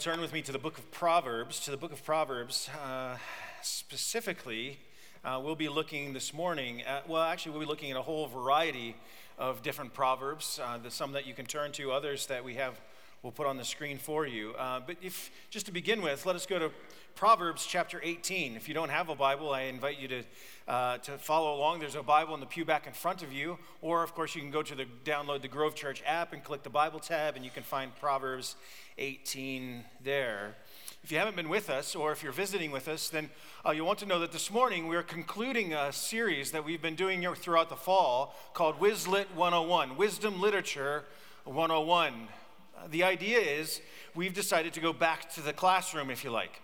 turn with me to the book of Proverbs, to the book of Proverbs, uh, specifically, uh, we'll be looking this morning at, well, actually, we'll be looking at a whole variety of different Proverbs. Uh, there's some that you can turn to, others that we have, we'll put on the screen for you. Uh, but if, just to begin with, let us go to Proverbs chapter 18. If you don't have a Bible, I invite you to, uh, to follow along. There's a Bible in the pew back in front of you. Or, of course, you can go to the download the Grove Church app and click the Bible tab, and you can find Proverbs 18 there. If you haven't been with us, or if you're visiting with us, then uh, you'll want to know that this morning we're concluding a series that we've been doing throughout the fall called Wizlit 101, Wisdom Literature 101. Uh, the idea is we've decided to go back to the classroom, if you like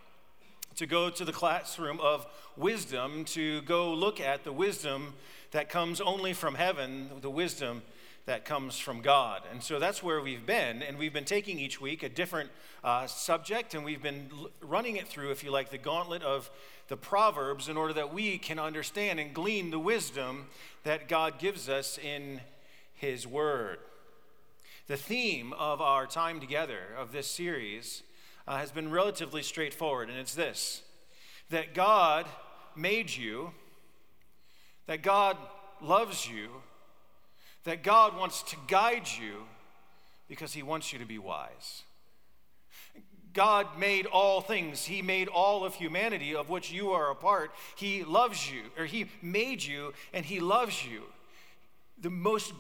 to go to the classroom of wisdom, to go look at the wisdom that comes only from heaven, the wisdom that comes from God. And so that's where we've been. And we've been taking each week a different uh, subject, and we've been l- running it through, if you like, the gauntlet of the Proverbs in order that we can understand and glean the wisdom that God gives us in His Word. The theme of our time together of this series uh, has been relatively straightforward, and it's this that God made you, that God loves you, that God wants to guide you because he wants you to be wise. God made all things. He made all of humanity, of which you are a part. He loves you, or He made you, and He loves you. The most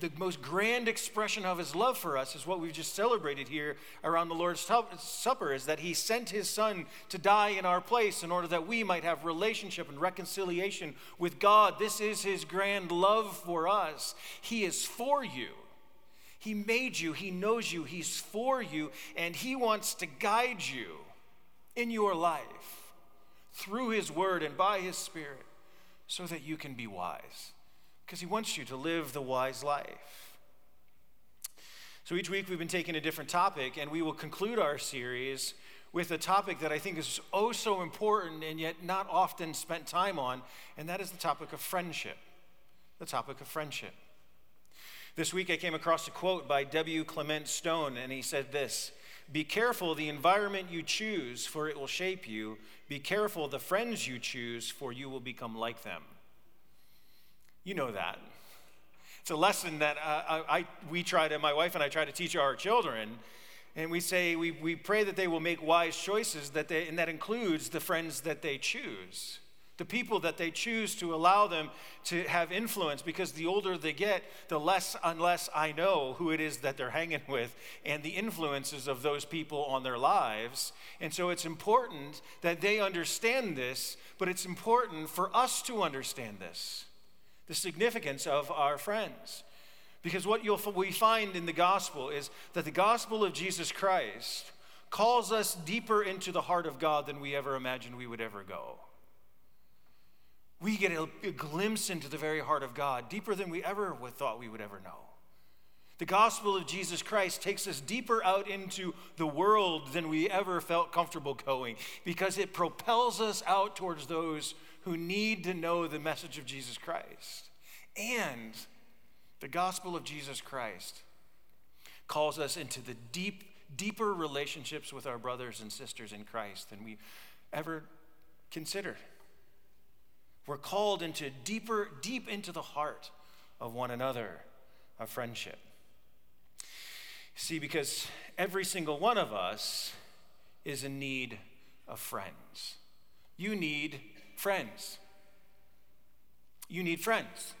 the most grand expression of his love for us is what we've just celebrated here around the Lord's Supper is that he sent his son to die in our place in order that we might have relationship and reconciliation with God. This is his grand love for us. He is for you. He made you, he knows you, he's for you, and he wants to guide you in your life through his word and by his spirit so that you can be wise because He wants you to live the wise life. So each week we've been taking a different topic, and we will conclude our series with a topic that I think is oh so important and yet not often spent time on, and that is the topic of friendship. The topic of friendship. This week I came across a quote by W. Clement Stone, and he said this Be careful the environment you choose, for it will shape you. Be careful the friends you choose, for you will become like them. You know that. It's a lesson that uh, I, I, we try to, my wife and I try to teach our children. And we say, we, we pray that they will make wise choices, that they, and that includes the friends that they choose, the people that they choose to allow them to have influence, because the older they get, the less, unless I know who it is that they're hanging with and the influences of those people on their lives. And so it's important that they understand this, but it's important for us to understand this the significance of our friends. Because what you'll, we find in the gospel is that the gospel of Jesus Christ calls us deeper into the heart of God than we ever imagined we would ever go. We get a, a glimpse into the very heart of God, deeper than we ever would, thought we would ever know. The gospel of Jesus Christ takes us deeper out into the world than we ever felt comfortable going because it propels us out towards those who need to know the message of Jesus Christ. And the gospel of Jesus Christ calls us into the deep, deeper relationships with our brothers and sisters in Christ than we ever considered. We're called into deeper, deep into the heart of one another, of friendship. See, because every single one of us is in need of friends. You need friends. You need friends.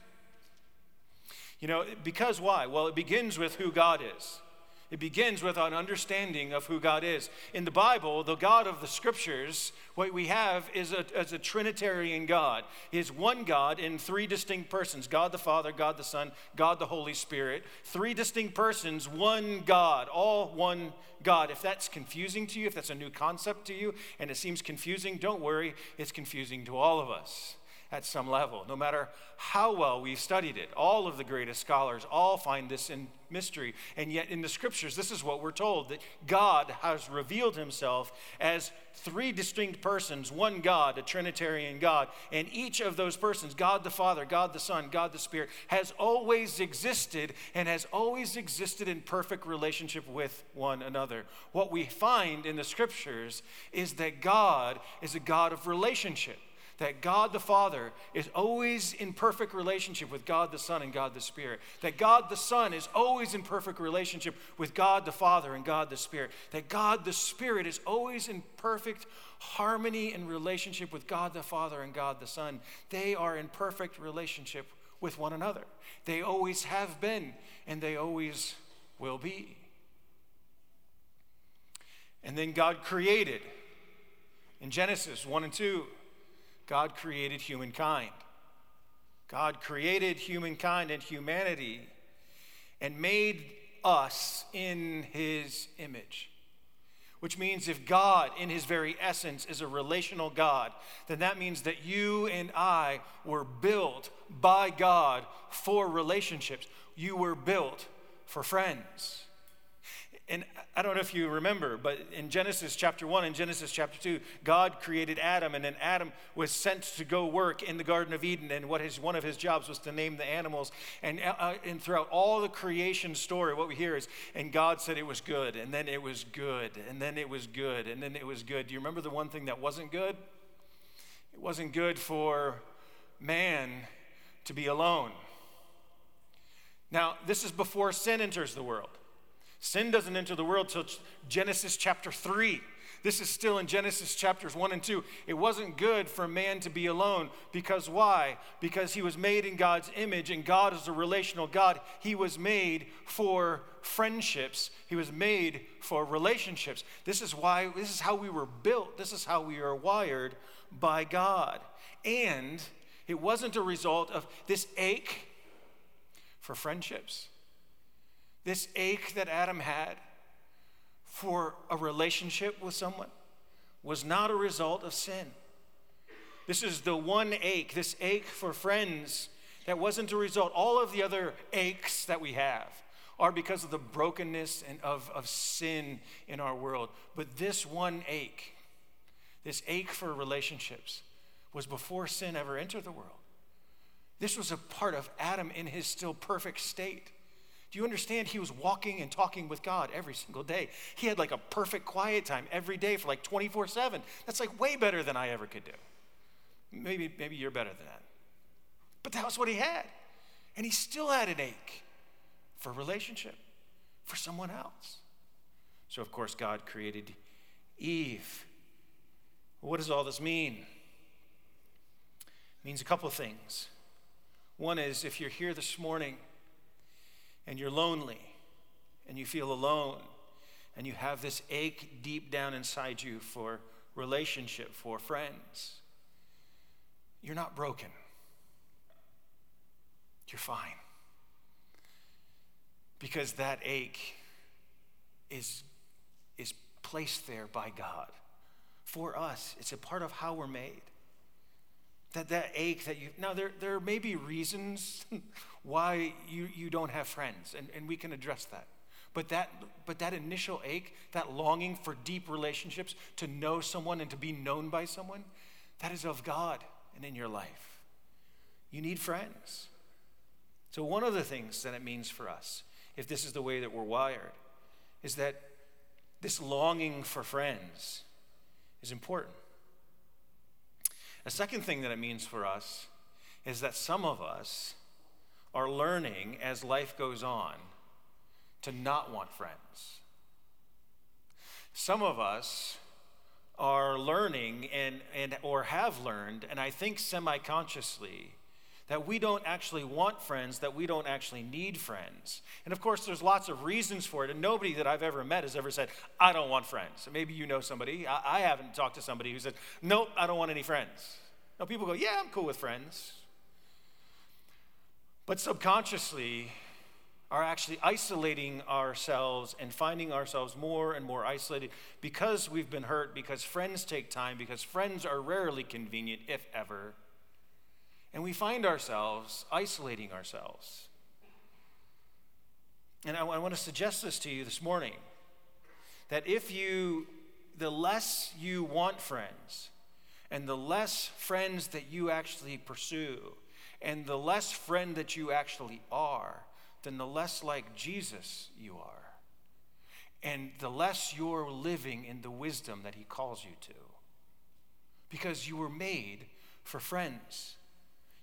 You know, because why? Well, it begins with who God is. It begins with an understanding of who God is. In the Bible, the God of the scriptures, what we have is a, is a Trinitarian God. He is one God in three distinct persons God the Father, God the Son, God the Holy Spirit. Three distinct persons, one God, all one God. If that's confusing to you, if that's a new concept to you, and it seems confusing, don't worry, it's confusing to all of us. At some level, no matter how well we've studied it. All of the greatest scholars all find this in mystery. And yet, in the scriptures, this is what we're told that God has revealed himself as three distinct persons one God, a Trinitarian God. And each of those persons, God the Father, God the Son, God the Spirit, has always existed and has always existed in perfect relationship with one another. What we find in the scriptures is that God is a God of relationship that God the Father is always in perfect relationship with God the Son and God the Spirit. That God the Son is always in perfect relationship with God the Father and God the Spirit. That God the Spirit is always in perfect harmony and relationship with God the Father and God the Son. They are in perfect relationship with one another. They always have been and they always will be. And then God created in Genesis 1 and 2 God created humankind. God created humankind and humanity and made us in his image. Which means if God, in his very essence, is a relational God, then that means that you and I were built by God for relationships. You were built for friends. And I don't know if you remember, but in Genesis chapter 1 and Genesis chapter 2, God created Adam, and then Adam was sent to go work in the Garden of Eden. And what his, one of his jobs was to name the animals. And, uh, uh, and throughout all the creation story, what we hear is, and God said it was good, and then it was good, and then it was good, and then it was good. Do you remember the one thing that wasn't good? It wasn't good for man to be alone. Now, this is before sin enters the world. Sin doesn't enter the world till Genesis chapter 3. This is still in Genesis chapters 1 and 2. It wasn't good for man to be alone because why? Because he was made in God's image and God is a relational God. He was made for friendships. He was made for relationships. This is why this is how we were built. This is how we are wired by God. And it wasn't a result of this ache for friendships. This ache that Adam had for a relationship with someone was not a result of sin. This is the one ache, this ache for friends, that wasn't a result. All of the other aches that we have are because of the brokenness and of, of sin in our world. But this one ache, this ache for relationships, was before sin ever entered the world. This was a part of Adam in his still perfect state. You understand? He was walking and talking with God every single day. He had like a perfect quiet time every day for like 24 7. That's like way better than I ever could do. Maybe, maybe you're better than that. But that was what he had. And he still had an ache for relationship, for someone else. So, of course, God created Eve. What does all this mean? It means a couple of things. One is if you're here this morning and you're lonely and you feel alone and you have this ache deep down inside you for relationship, for friends, you're not broken. You're fine. Because that ache is, is placed there by God for us. It's a part of how we're made that that ache that you now there there may be reasons why you you don't have friends and, and we can address that. But that but that initial ache that longing for deep relationships to know someone and to be known by someone that is of god and in your life. You need friends. So one of the things that it means for us if this is the way that we're wired is that this longing for friends is important a second thing that it means for us is that some of us are learning as life goes on to not want friends. Some of us are learning and, and or have learned, and I think semi-consciously, that we don't actually want friends, that we don't actually need friends. And of course, there's lots of reasons for it, and nobody that I've ever met has ever said, I don't want friends. Maybe you know somebody. I, I haven't talked to somebody who said, Nope, I don't want any friends. Now, people go, Yeah, I'm cool with friends. But subconsciously, are actually isolating ourselves and finding ourselves more and more isolated because we've been hurt, because friends take time, because friends are rarely convenient, if ever. And we find ourselves isolating ourselves. And I, I want to suggest this to you this morning that if you, the less you want friends, and the less friends that you actually pursue, and the less friend that you actually are, then the less like Jesus you are. And the less you're living in the wisdom that he calls you to. Because you were made for friends.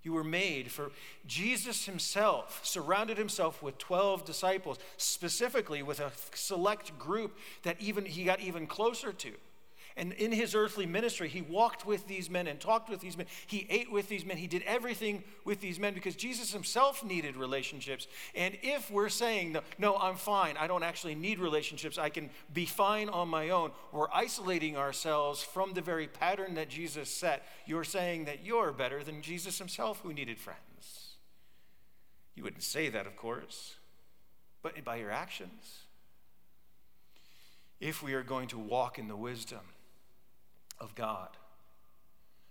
You were made for Jesus himself surrounded himself with 12 disciples, specifically with a select group that even he got even closer to. And in his earthly ministry, he walked with these men and talked with these men. He ate with these men. He did everything with these men because Jesus himself needed relationships. And if we're saying, no, I'm fine, I don't actually need relationships, I can be fine on my own, we're isolating ourselves from the very pattern that Jesus set. You're saying that you're better than Jesus himself who needed friends. You wouldn't say that, of course, but by your actions. If we are going to walk in the wisdom, of God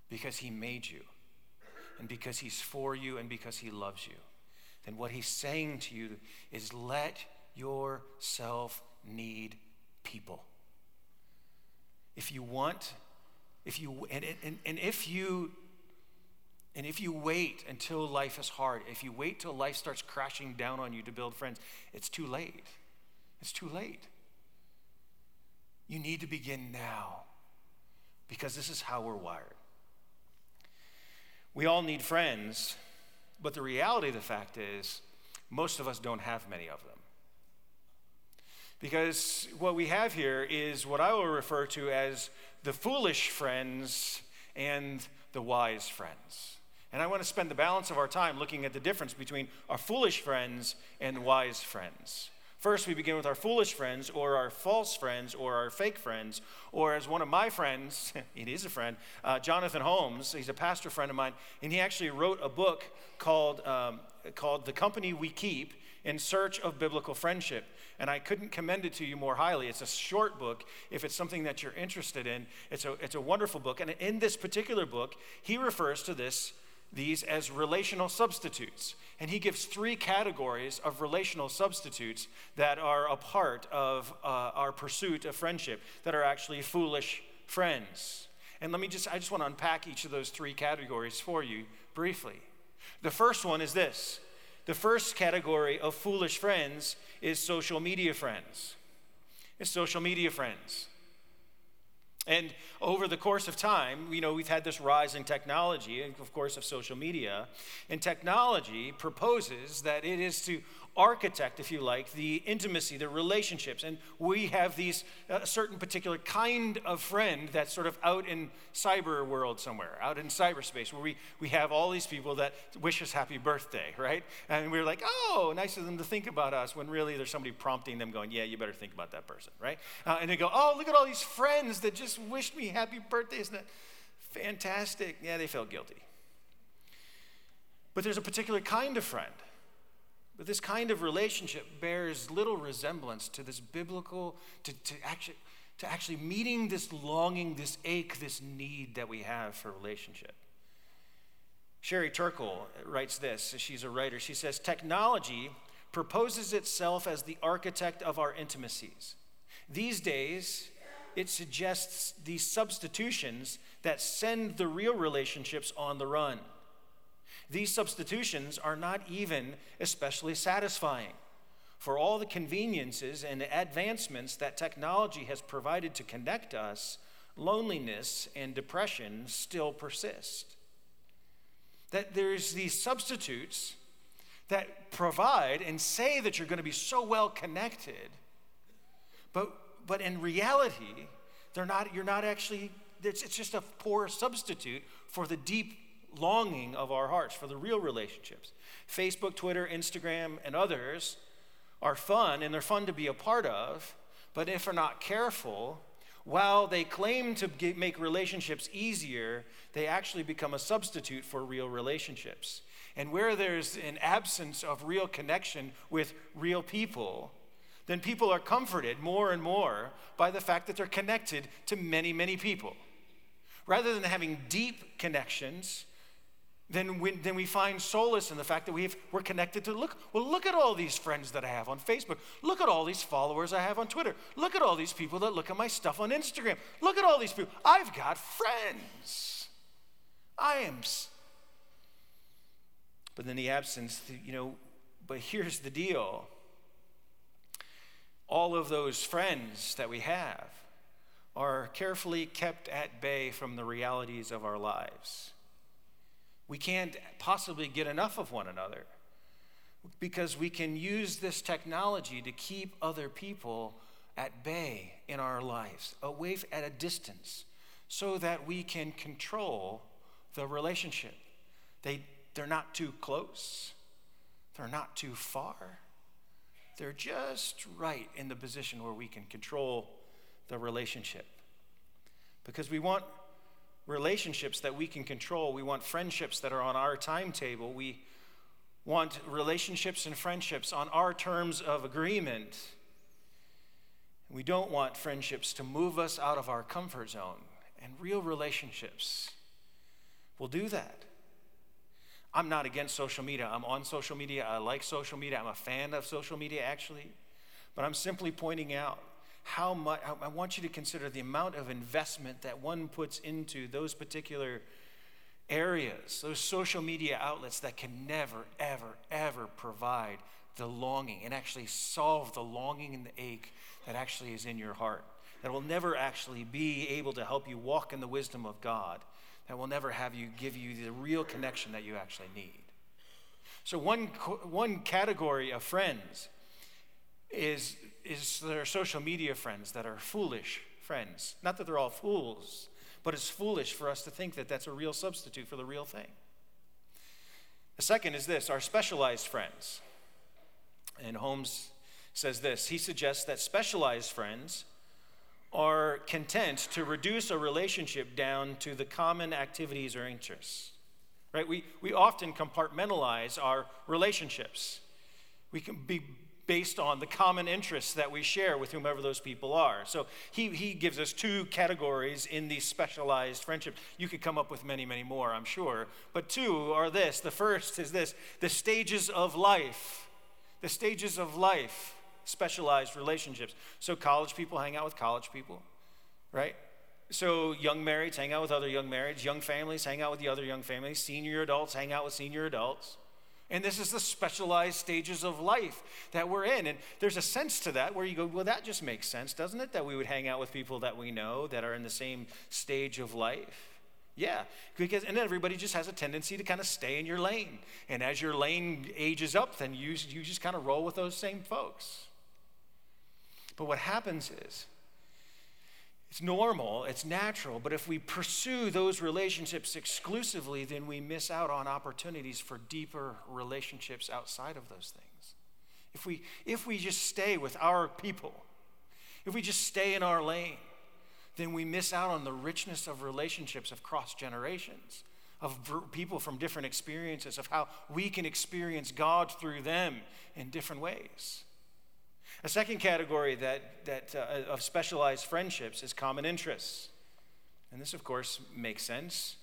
because He made you and because He's for you and because He loves you, then what He's saying to you is let yourself need people. If you want, if you, and, and, and if you, and if you wait until life is hard, if you wait till life starts crashing down on you to build friends, it's too late. It's too late. You need to begin now because this is how we're wired. We all need friends, but the reality of the fact is, most of us don't have many of them. Because what we have here is what I will refer to as the foolish friends and the wise friends. And I want to spend the balance of our time looking at the difference between our foolish friends and wise friends. First, we begin with our foolish friends, or our false friends, or our fake friends, or as one of my friends, it is a friend, uh, Jonathan Holmes, he's a pastor friend of mine, and he actually wrote a book called, um, called The Company We Keep in Search of Biblical Friendship. And I couldn't commend it to you more highly. It's a short book. If it's something that you're interested in, it's a, it's a wonderful book. And in this particular book, he refers to this these as relational substitutes. And he gives three categories of relational substitutes that are a part of uh, our pursuit of friendship, that are actually foolish friends. And let me just, I just want to unpack each of those three categories for you briefly. The first one is this the first category of foolish friends is social media friends. It's social media friends. And over the course of time, you know, we've had this rise in technology, and of course, of social media. And technology proposes that it is to architect, if you like, the intimacy, the relationships. And we have these a certain particular kind of friend that's sort of out in cyber world somewhere, out in cyberspace, where we, we have all these people that wish us happy birthday, right? And we're like, oh, nice of them to think about us, when really there's somebody prompting them going, yeah, you better think about that person, right? Uh, and they go, oh, look at all these friends that just wished me happy birthday. Isn't that fantastic? Yeah, they felt guilty. But there's a particular kind of friend but this kind of relationship bears little resemblance to this biblical, to, to, actually, to actually meeting this longing, this ache, this need that we have for relationship. Sherry Turkle writes this, she's a writer. She says, Technology proposes itself as the architect of our intimacies. These days, it suggests these substitutions that send the real relationships on the run. These substitutions are not even especially satisfying. For all the conveniences and advancements that technology has provided to connect us, loneliness and depression still persist. That there's these substitutes that provide and say that you're going to be so well connected, but, but in reality, they're not, you're not actually, it's, it's just a poor substitute for the deep longing of our hearts for the real relationships. Facebook, Twitter, Instagram, and others are fun and they're fun to be a part of, but if we're not careful, while they claim to get, make relationships easier, they actually become a substitute for real relationships. And where there's an absence of real connection with real people, then people are comforted more and more by the fact that they're connected to many, many people. Rather than having deep connections, then we, then we find solace in the fact that we have, we're connected to look well look at all these friends that i have on facebook. Look at all these followers i have on twitter. Look at all these people that look at my stuff on instagram. Look at all these people. I've got friends. I am but in the absence you know but here's the deal. All of those friends that we have are carefully kept at bay from the realities of our lives we can't possibly get enough of one another because we can use this technology to keep other people at bay in our lives, away at a distance, so that we can control the relationship. They, they're not too close, they're not too far. They're just right in the position where we can control the relationship. Because we want relationships that we can control. We want friendships that are on our timetable. We want relationships and friendships on our terms of agreement. We don't want friendships to move us out of our comfort zone. And real relationships will do that. I'm not against social media. I'm on social media. I like social media. I'm a fan of social media, actually. But I'm simply pointing out how much, I want you to consider the amount of investment that one puts into those particular areas, those social media outlets that can never, ever, ever provide the longing and actually solve the longing and the ache that actually is in your heart. That will never actually be able to help you walk in the wisdom of God. That will never have you give you the real connection that you actually need. So, one, one category of friends is is their social media friends that are foolish friends. Not that they're all fools, but it's foolish for us to think that that's a real substitute for the real thing. The second is this our specialized friends. And Holmes says this he suggests that specialized friends are content to reduce a relationship down to the common activities or interests. Right? We, we often compartmentalize our relationships. We can be based on the common interests that we share with whomever those people are. So he, he gives us two categories in these specialized friendships. You could come up with many, many more, I'm sure. But two are this. The first is this the stages of life. The stages of life, specialized relationships. So college people hang out with college people, right? So young marrieds hang out with other young marrieds, young families hang out with the other young families, senior adults hang out with senior adults. And this is the specialized stages of life that we're in. And there's a sense to that where you go, well, that just makes sense, doesn't it? That we would hang out with people that we know that are in the same stage of life. Yeah, because and everybody just has a tendency to kind of stay in your lane. And as your lane ages up, then you, you just kind of roll with those same folks. But what happens is it's normal, it's natural, but if we pursue those relationships exclusively, then we miss out on opportunities for deeper relationships outside of those things. If we, if we just stay with our people, if we just stay in our lane, then we miss out on the richness of relationships of cross generations, of people from different experiences, of how we can experience God through them in different ways. A second category that, that, uh, of specialized friendships is common interests. And this, of course, makes sense.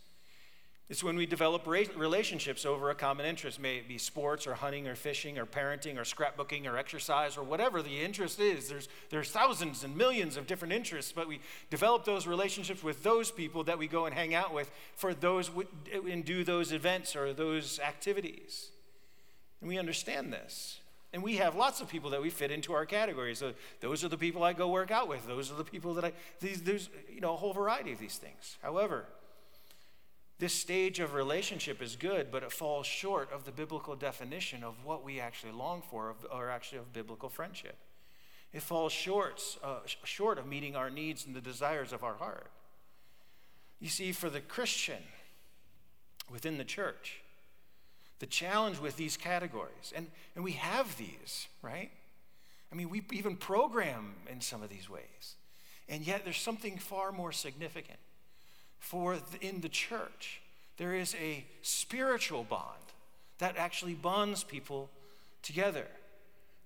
It's when we develop relationships over a common interest, may it be sports or hunting or fishing or parenting or scrapbooking or exercise or whatever the interest is. There's, there's thousands and millions of different interests, but we develop those relationships with those people that we go and hang out with for those and do those events or those activities. And we understand this. And we have lots of people that we fit into our categories. So those are the people I go work out with. Those are the people that I, these, there's, you know, a whole variety of these things. However, this stage of relationship is good, but it falls short of the biblical definition of what we actually long for, or actually of biblical friendship. It falls short, uh, short of meeting our needs and the desires of our heart. You see, for the Christian within the church, the challenge with these categories, and, and we have these, right? I mean, we even program in some of these ways. And yet, there's something far more significant. For the, in the church, there is a spiritual bond that actually bonds people together.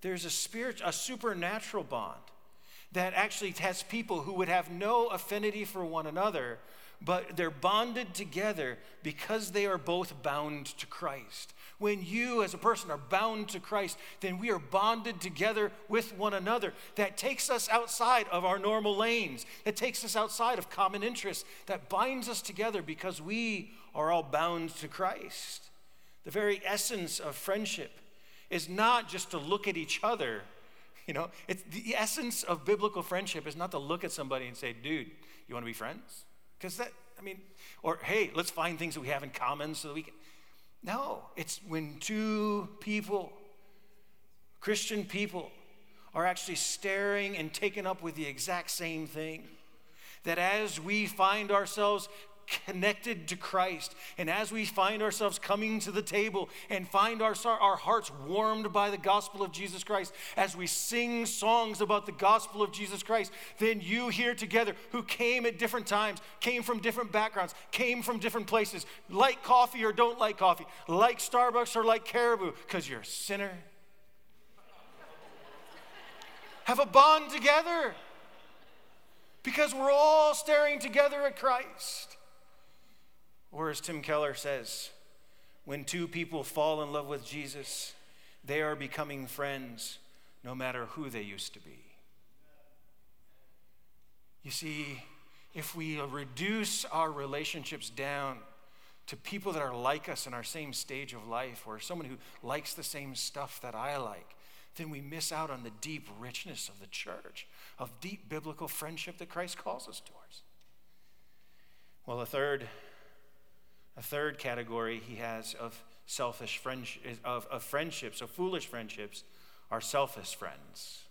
There's a spirit, a supernatural bond that actually has people who would have no affinity for one another, but they're bonded together because they are both bound to Christ. When you, as a person, are bound to Christ, then we are bonded together with one another. That takes us outside of our normal lanes, that takes us outside of common interests, that binds us together because we are all bound to Christ. The very essence of friendship is not just to look at each other. You know, it's the essence of biblical friendship is not to look at somebody and say, dude, you want to be friends? Because that, I mean, or hey, let's find things that we have in common so that we can. No, it's when two people, Christian people, are actually staring and taken up with the exact same thing. That as we find ourselves connected to Christ. And as we find ourselves coming to the table and find our, our hearts warmed by the gospel of Jesus Christ, as we sing songs about the gospel of Jesus Christ, then you here together who came at different times, came from different backgrounds, came from different places, like coffee or don't like coffee, like Starbucks or like Caribou, because you're a sinner. Have a bond together because we're all staring together at Christ. Or as Tim Keller says, when two people fall in love with Jesus, they are becoming friends no matter who they used to be. You see, if we reduce our relationships down to people that are like us in our same stage of life, or someone who likes the same stuff that I like, then we miss out on the deep richness of the church, of deep biblical friendship that Christ calls us towards. Well, the third a third category he has of selfish friendship, of, of friendships, of foolish friendships, are selfish friends.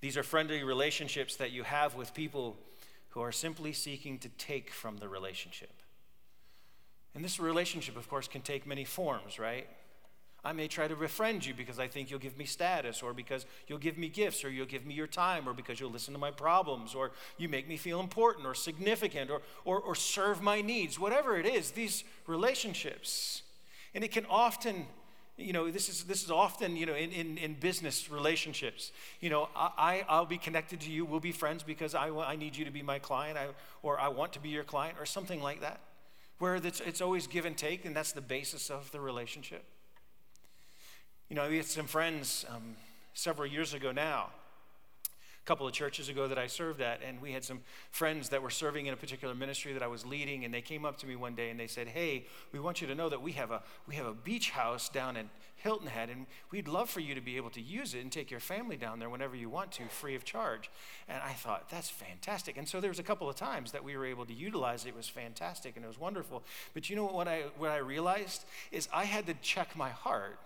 These are friendly relationships that you have with people who are simply seeking to take from the relationship. And this relationship, of course, can take many forms, right? I may try to befriend you because I think you'll give me status, or because you'll give me gifts, or you'll give me your time, or because you'll listen to my problems, or you make me feel important or significant, or, or, or serve my needs. Whatever it is, these relationships. And it can often, you know, this is, this is often, you know, in, in, in business relationships. You know, I, I'll be connected to you, we'll be friends because I, I need you to be my client, I, or I want to be your client, or something like that, where it's, it's always give and take, and that's the basis of the relationship. You know, we had some friends um, several years ago now, a couple of churches ago that I served at, and we had some friends that were serving in a particular ministry that I was leading, and they came up to me one day and they said, "Hey, we want you to know that we have a we have a beach house down in Hilton Head, and we'd love for you to be able to use it and take your family down there whenever you want to, free of charge." And I thought that's fantastic. And so there was a couple of times that we were able to utilize it. It was fantastic and it was wonderful. But you know what I what I realized is I had to check my heart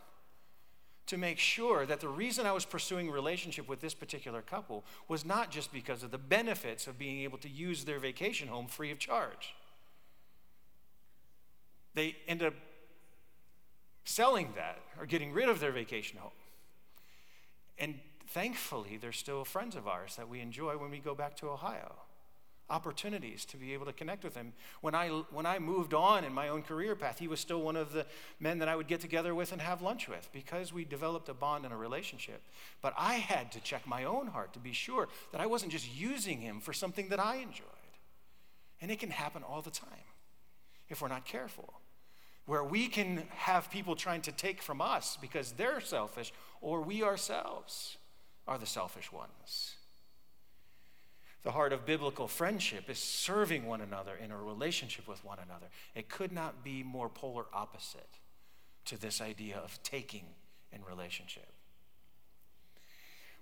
to make sure that the reason I was pursuing relationship with this particular couple was not just because of the benefits of being able to use their vacation home free of charge. They end up selling that or getting rid of their vacation home. And thankfully, they're still friends of ours that we enjoy when we go back to Ohio opportunities to be able to connect with him. When I, when I moved on in my own career path, he was still one of the men that I would get together with and have lunch with because we developed a bond and a relationship. But I had to check my own heart to be sure that I wasn't just using him for something that I enjoyed. And it can happen all the time if we're not careful. Where we can have people trying to take from us because they're selfish, or we ourselves are the selfish ones. The heart of biblical friendship is serving one another in a relationship with one another. It could not be more polar opposite to this idea of taking in relationship.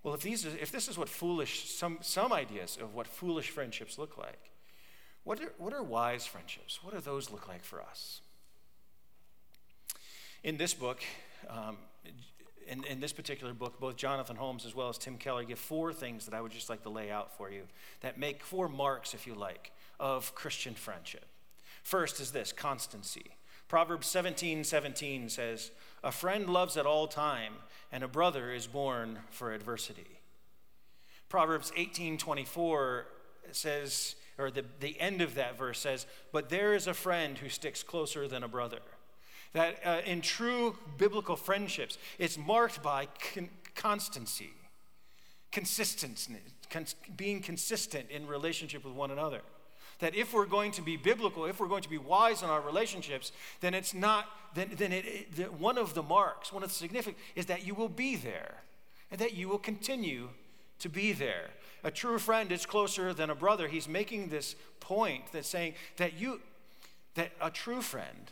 Well, if, these, if this is what foolish, some, some ideas of what foolish friendships look like, what are, what are wise friendships? What do those look like for us? In this book, um, in, in this particular book, both Jonathan Holmes as well as Tim Keller give four things that I would just like to lay out for you that make four marks, if you like, of Christian friendship. First is this constancy. Proverbs 17 17 says, A friend loves at all time, and a brother is born for adversity. Proverbs 18 24 says, or the, the end of that verse says, But there is a friend who sticks closer than a brother. That uh, in true biblical friendships, it's marked by con- constancy. consistency, being consistent in relationship with one another. That if we're going to be biblical, if we're going to be wise in our relationships, then it's not, then, then it, it, one of the marks, one of the significant, is that you will be there and that you will continue to be there. A true friend is closer than a brother. He's making this point that saying that you, that a true friend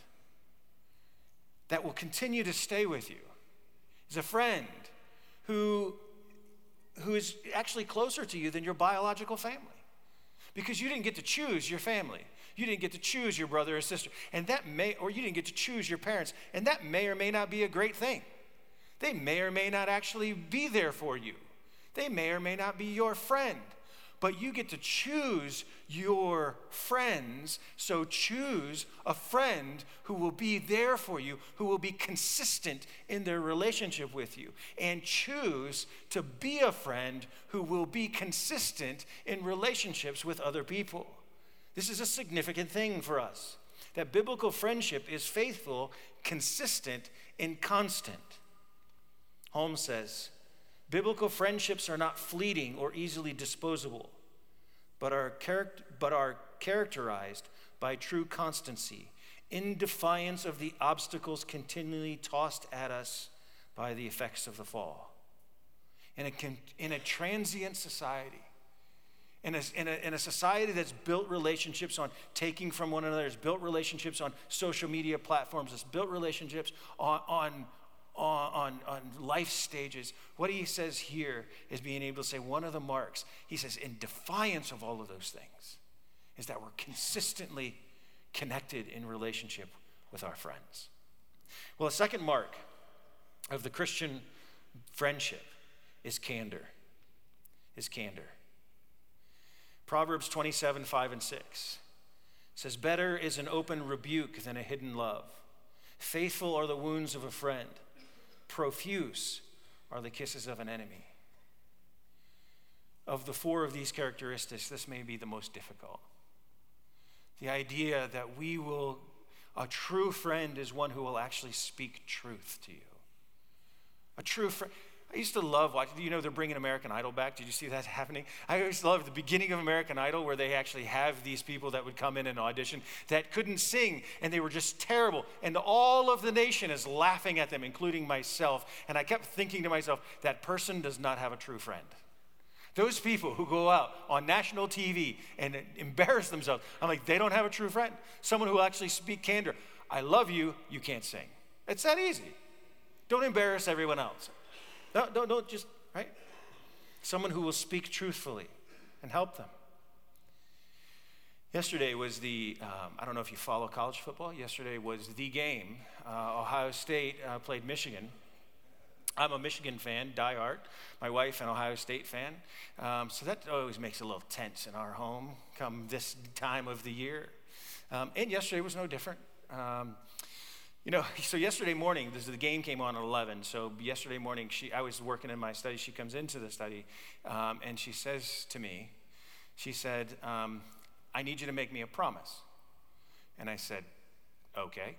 that will continue to stay with you is a friend who who is actually closer to you than your biological family. Because you didn't get to choose your family. You didn't get to choose your brother or sister. And that may, or you didn't get to choose your parents. And that may or may not be a great thing. They may or may not actually be there for you. They may or may not be your friend but you get to choose your friends. So choose a friend who will be there for you, who will be consistent in their relationship with you. And choose to be a friend who will be consistent in relationships with other people. This is a significant thing for us that biblical friendship is faithful, consistent, and constant. Holmes says, Biblical friendships are not fleeting or easily disposable, but are, charact- but are characterized by true constancy, in defiance of the obstacles continually tossed at us by the effects of the fall. In a, in a transient society, in a, in, a, in a society that's built relationships on taking from one another, has built relationships on social media platforms, has built relationships on, on on, on, life stages. What he says here is being able to say one of the marks, he says, in defiance of all of those things, is that we're consistently connected in relationship with our friends. Well, a second mark of the Christian friendship is candor. Is candor. Proverbs 27, 5 and 6 says, Better is an open rebuke than a hidden love. Faithful are the wounds of a friend profuse are the kisses of an enemy. Of the four of these characteristics, this may be the most difficult. The idea that we will, a true friend is one who will actually speak truth to you. A true friend, I used to love watching, you know, they're bringing American Idol back. Did you see that happening? I always loved the beginning of American Idol where they actually have these people that would come in and audition that couldn't sing and they were just terrible. And all of the nation is laughing at them, including myself. And I kept thinking to myself, that person does not have a true friend. Those people who go out on national TV and embarrass themselves, I'm like, they don't have a true friend. Someone who actually speak candor. I love you, you can't sing. It's that easy. Don't embarrass everyone else. Don't, don't, don't just, right? Someone who will speak truthfully and help them. Yesterday was the, um, I don't know if you follow college football. Yesterday was the game. Uh, Ohio State uh, played Michigan. I'm a Michigan fan, diehard. My wife, an Ohio State fan. Um, so that always makes a little tense in our home come this time of the year. Um, and yesterday was no different. Um, you know, so yesterday morning, this, the game came on at 11. So yesterday morning, she, I was working in my study. She comes into the study um, and she says to me, she said, um, I need you to make me a promise. And I said, okay.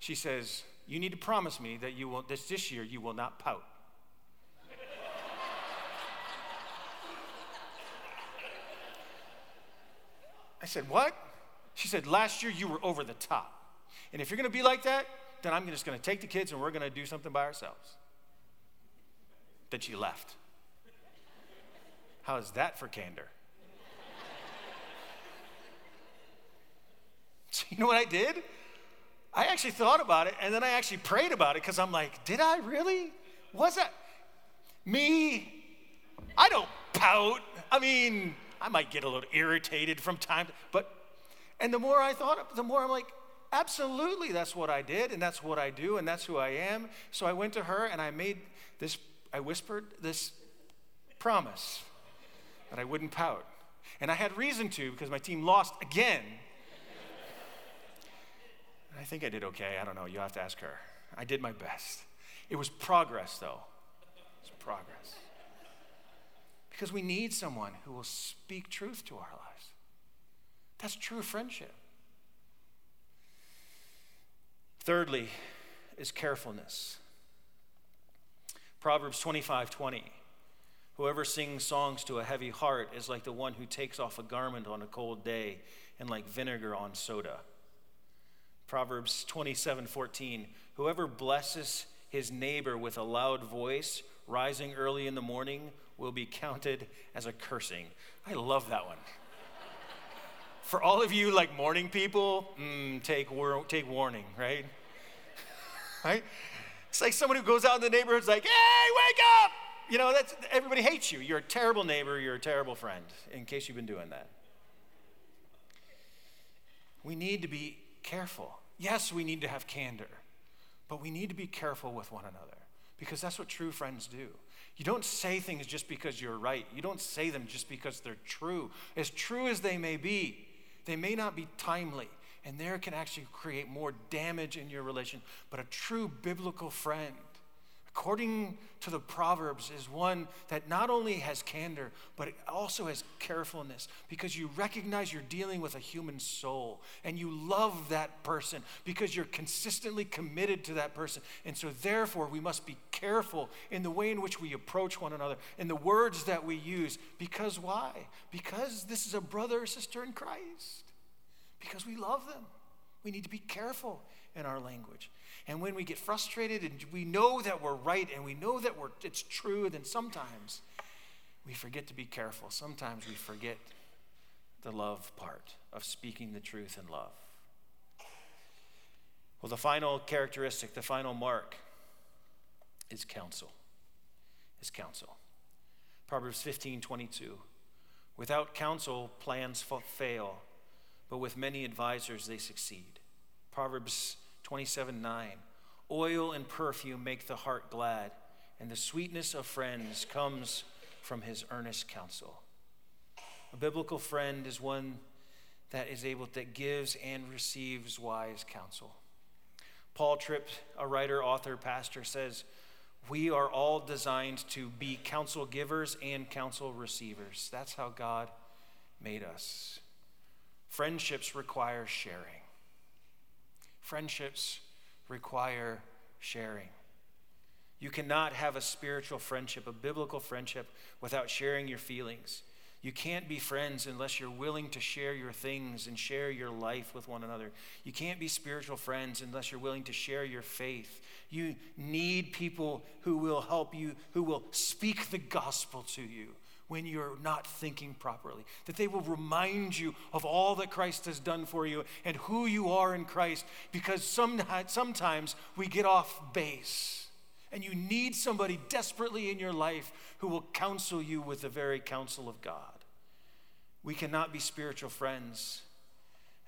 She says, you need to promise me that you will, this, this year, you will not pout. I said, what? She said, last year you were over the top. And if you're going to be like that, then I'm just going to take the kids and we're going to do something by ourselves. Then she left. How is that for candor? so, you know what I did? I actually thought about it and then I actually prayed about it because I'm like, did I really? Was that me? I don't pout. I mean, I might get a little irritated from time, to, but, and the more I thought, the more I'm like, Absolutely, that's what I did, and that's what I do, and that's who I am. So I went to her and I made this, I whispered this promise that I wouldn't pout. And I had reason to because my team lost again. I think I did okay. I don't know. you have to ask her. I did my best. It was progress, though. It's progress. Because we need someone who will speak truth to our lives. That's true friendship. Thirdly, is carefulness. Proverbs 25 20 Whoever sings songs to a heavy heart is like the one who takes off a garment on a cold day and like vinegar on soda. Proverbs 27 14. Whoever blesses his neighbor with a loud voice, rising early in the morning, will be counted as a cursing. I love that one. For all of you like morning people, mm, take, take warning, right? right? It's like someone who goes out in the neighborhood is like, hey, wake up! You know, that's, everybody hates you. You're a terrible neighbor, you're a terrible friend, in case you've been doing that. We need to be careful. Yes, we need to have candor, but we need to be careful with one another because that's what true friends do. You don't say things just because you're right. You don't say them just because they're true. As true as they may be, they may not be timely, and there can actually create more damage in your relation. But a true biblical friend according to the Proverbs, is one that not only has candor, but it also has carefulness because you recognize you're dealing with a human soul and you love that person because you're consistently committed to that person. And so, therefore, we must be careful in the way in which we approach one another, in the words that we use. Because why? Because this is a brother or sister in Christ, because we love them. We need to be careful in our language. And when we get frustrated and we know that we're right and we know that we're, it's true, then sometimes we forget to be careful. Sometimes we forget the love part of speaking the truth in love. Well, the final characteristic, the final mark is counsel. Is counsel. Proverbs 15 22. Without counsel, plans fail, but with many advisors, they succeed. Proverbs 27 9. Oil and perfume make the heart glad, and the sweetness of friends comes from his earnest counsel. A biblical friend is one that is able that gives and receives wise counsel. Paul Tripp, a writer, author, pastor, says, We are all designed to be counsel givers and counsel receivers. That's how God made us. Friendships require sharing. Friendships require sharing. You cannot have a spiritual friendship, a biblical friendship, without sharing your feelings. You can't be friends unless you're willing to share your things and share your life with one another. You can't be spiritual friends unless you're willing to share your faith. You need people who will help you, who will speak the gospel to you, when you're not thinking properly. That they will remind you of all that Christ has done for you and who you are in Christ because some, sometimes we get off base. And you need somebody desperately in your life who will counsel you with the very counsel of God. We cannot be spiritual friends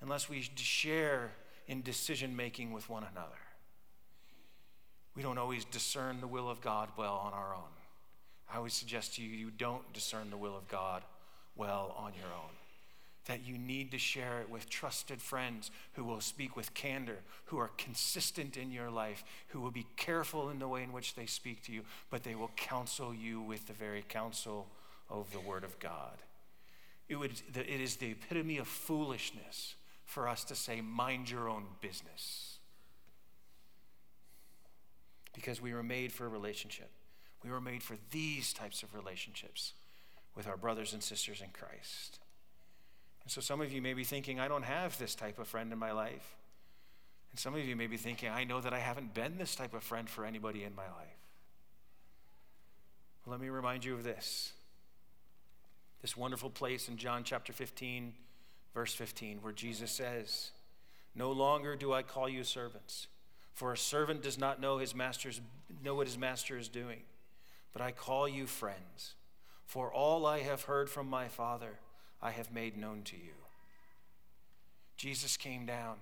unless we share in decision making with one another. We don't always discern the will of God well on our own. I would suggest to you, you don't discern the will of God well on your own. That you need to share it with trusted friends who will speak with candor, who are consistent in your life, who will be careful in the way in which they speak to you, but they will counsel you with the very counsel of the Word of God. It, would, it is the epitome of foolishness for us to say, mind your own business. Because we were made for a relationship. We were made for these types of relationships with our brothers and sisters in Christ. And so some of you may be thinking, I don't have this type of friend in my life. And some of you may be thinking, I know that I haven't been this type of friend for anybody in my life. Well, let me remind you of this. This wonderful place in John chapter 15, verse 15, where Jesus says, No longer do I call you servants, for a servant does not know his master's know what his master is doing but I call you friends, for all I have heard from my Father, I have made known to you. Jesus came down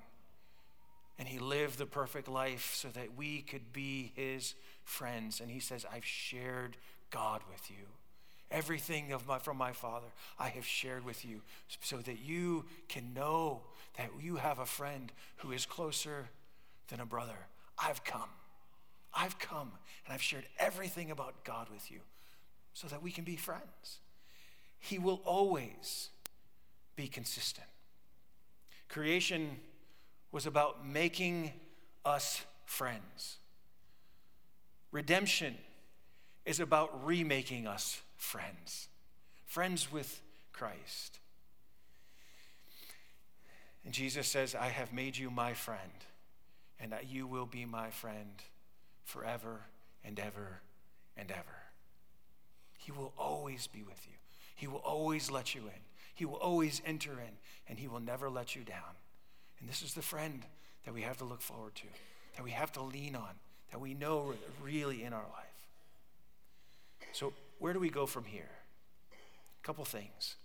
and he lived the perfect life so that we could be his friends. And he says, I've shared God with you. Everything of my, from my Father I have shared with you so that you can know that you have a friend who is closer than a brother. I've come. I've come and I've shared everything about God with you so that we can be friends. He will always be consistent. Creation was about making us friends. Redemption is about remaking us friends, friends with Christ. And Jesus says, I have made you my friend, and that you will be my friend forever and ever and ever. He will always be with you. He will always let you in. He will always enter in, and He will never let you down. And this is the friend that we have to look forward to, that we have to lean on, that we know really in our life. So, where do we go from here? A couple things.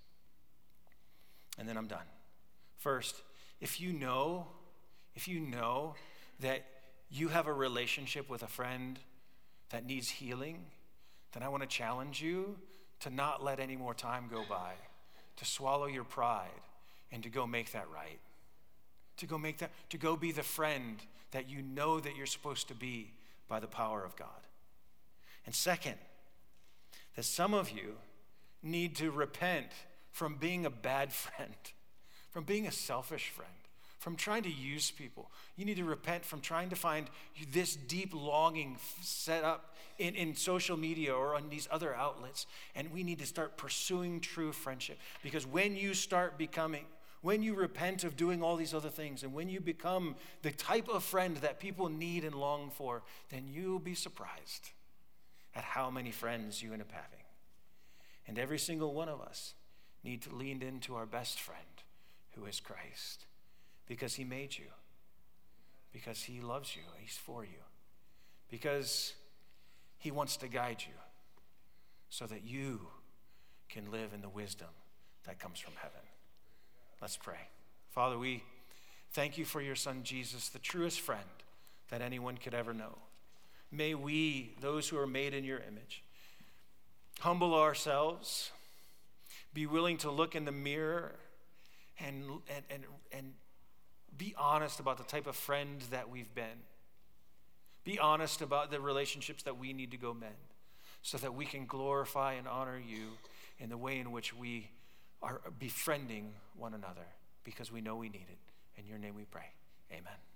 And then I'm done. First, if you know, if you know that you have a relationship with a friend that needs healing, then I want to challenge you to not let any more time go by, to swallow your pride and to go make that right. To go make that, to go be the friend that you know that you're supposed to be by the power of God. And second, that some of you need to repent from being a bad friend, from being a selfish friend, from trying to use people. You need to repent from trying to find this deep longing set up in, in social media or on these other outlets. And we need to start pursuing true friendship. Because when you start becoming, when you repent of doing all these other things, and when you become the type of friend that people need and long for, then you'll be surprised at how many friends you end up having. And every single one of us need to lean into our best friend, who is Christ because He made you, because He loves you, He's for you, because He wants to guide you so that you can live in the wisdom that comes from heaven. Let's pray. Father, we thank you for your Son Jesus, the truest friend that anyone could ever know. May we, those who are made in your image, humble ourselves, be willing to look in the mirror and, and, and, and be honest about the type of friend that we've been. Be honest about the relationships that we need to go mend so that we can glorify and honor you in the way in which we are befriending one another because we know we need it. In your name we pray. Amen.